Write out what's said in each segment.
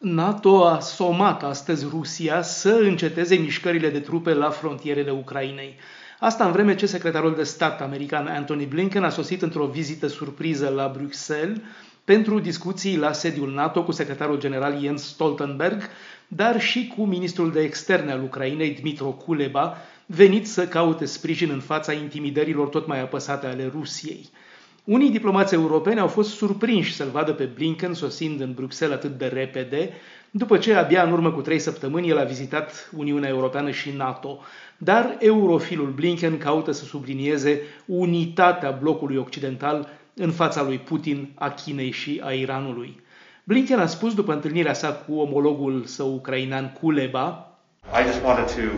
NATO a somat astăzi Rusia să înceteze mișcările de trupe la frontierele Ucrainei. Asta în vreme ce secretarul de stat american Anthony Blinken a sosit într-o vizită surpriză la Bruxelles pentru discuții la sediul NATO cu secretarul general Jens Stoltenberg, dar și cu ministrul de externe al Ucrainei Dmitro Kuleba, venit să caute sprijin în fața intimidărilor tot mai apăsate ale Rusiei. Unii diplomați europeni au fost surprinși să-l vadă pe Blinken sosind în Bruxelles atât de repede, după ce abia în urmă cu trei săptămâni el a vizitat Uniunea Europeană și NATO. Dar eurofilul Blinken caută să sublinieze unitatea blocului occidental în fața lui Putin, a Chinei și a Iranului. Blinken a spus după întâlnirea sa cu omologul său ucrainean Kuleba I just wanted to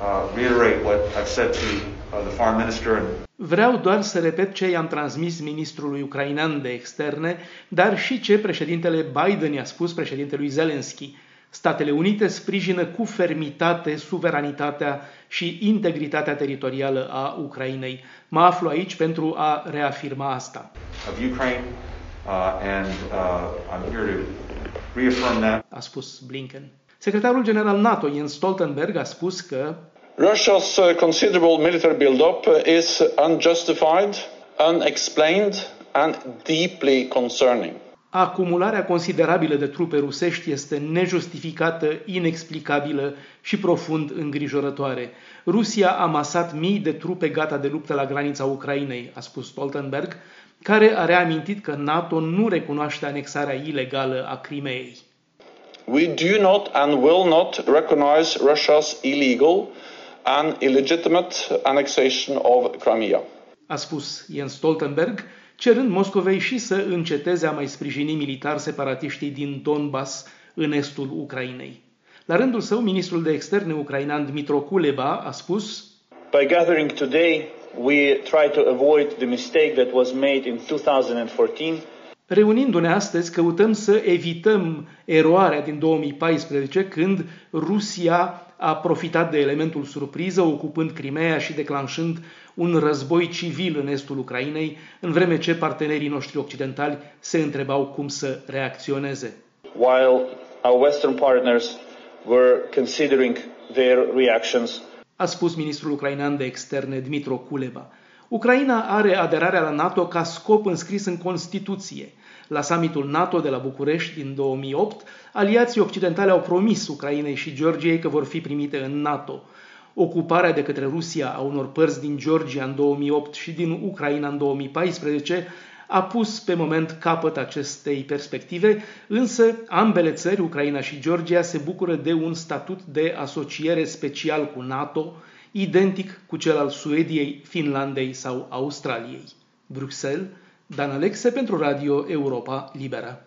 uh, reiterate what I've said to uh, the foreign minister and Vreau doar să repet ce i-am transmis ministrului ucrainean de externe, dar și ce președintele Biden i-a spus președintelui Zelensky. Statele Unite sprijină cu fermitate suveranitatea și integritatea teritorială a Ucrainei. Mă aflu aici pentru a reafirma asta. Of Ukraine, uh, and, uh, I'm here to reaffirm that. A spus Blinken. Secretarul general NATO, Jens Stoltenberg, a spus că Russia's uh, considerable military build-up uh, is unjustified, unexplained and deeply concerning. Acumularea considerabilă de trupe rusești este nejustificată, inexplicabilă și profund îngrijorătoare. Rusia a masat mii de trupe gata de luptă la granița Ucrainei, a spus Stoltenberg, care a reamintit că NATO nu recunoaște anexarea ilegală a Crimeei. We do not and will not recognize Russia's illegal an illegitimate annexation of Crimea. A spus Jens Stoltenberg, cerând Moscovei și să înceteze a mai sprijini militar separatiștii din Donbass în estul Ucrainei. La rândul său, ministrul de externe ucrainean Dmitro Kuleba a spus By gathering today, we try to avoid the mistake that was made in 2014 Reunindu-ne astăzi, căutăm să evităm eroarea din 2014, când Rusia a profitat de elementul surpriză, ocupând Crimea și declanșând un război civil în estul Ucrainei, în vreme ce partenerii noștri occidentali se întrebau cum să reacționeze. While our western partners were considering their reactions, a spus ministrul ucrainean de externe Dmitro Kuleba. Ucraina are aderarea la NATO ca scop înscris în Constituție. La summitul NATO de la București din 2008, aliații occidentali au promis Ucrainei și Georgiei că vor fi primite în NATO. Ocuparea de către Rusia a unor părți din Georgia în 2008 și din Ucraina în 2014 a pus pe moment capăt acestei perspective, însă ambele țări, Ucraina și Georgia, se bucură de un statut de asociere special cu NATO, identic cu cel al Suediei, Finlandei sau Australiei. Bruxelles, Dan Alexe pentru Radio Europa Liberă.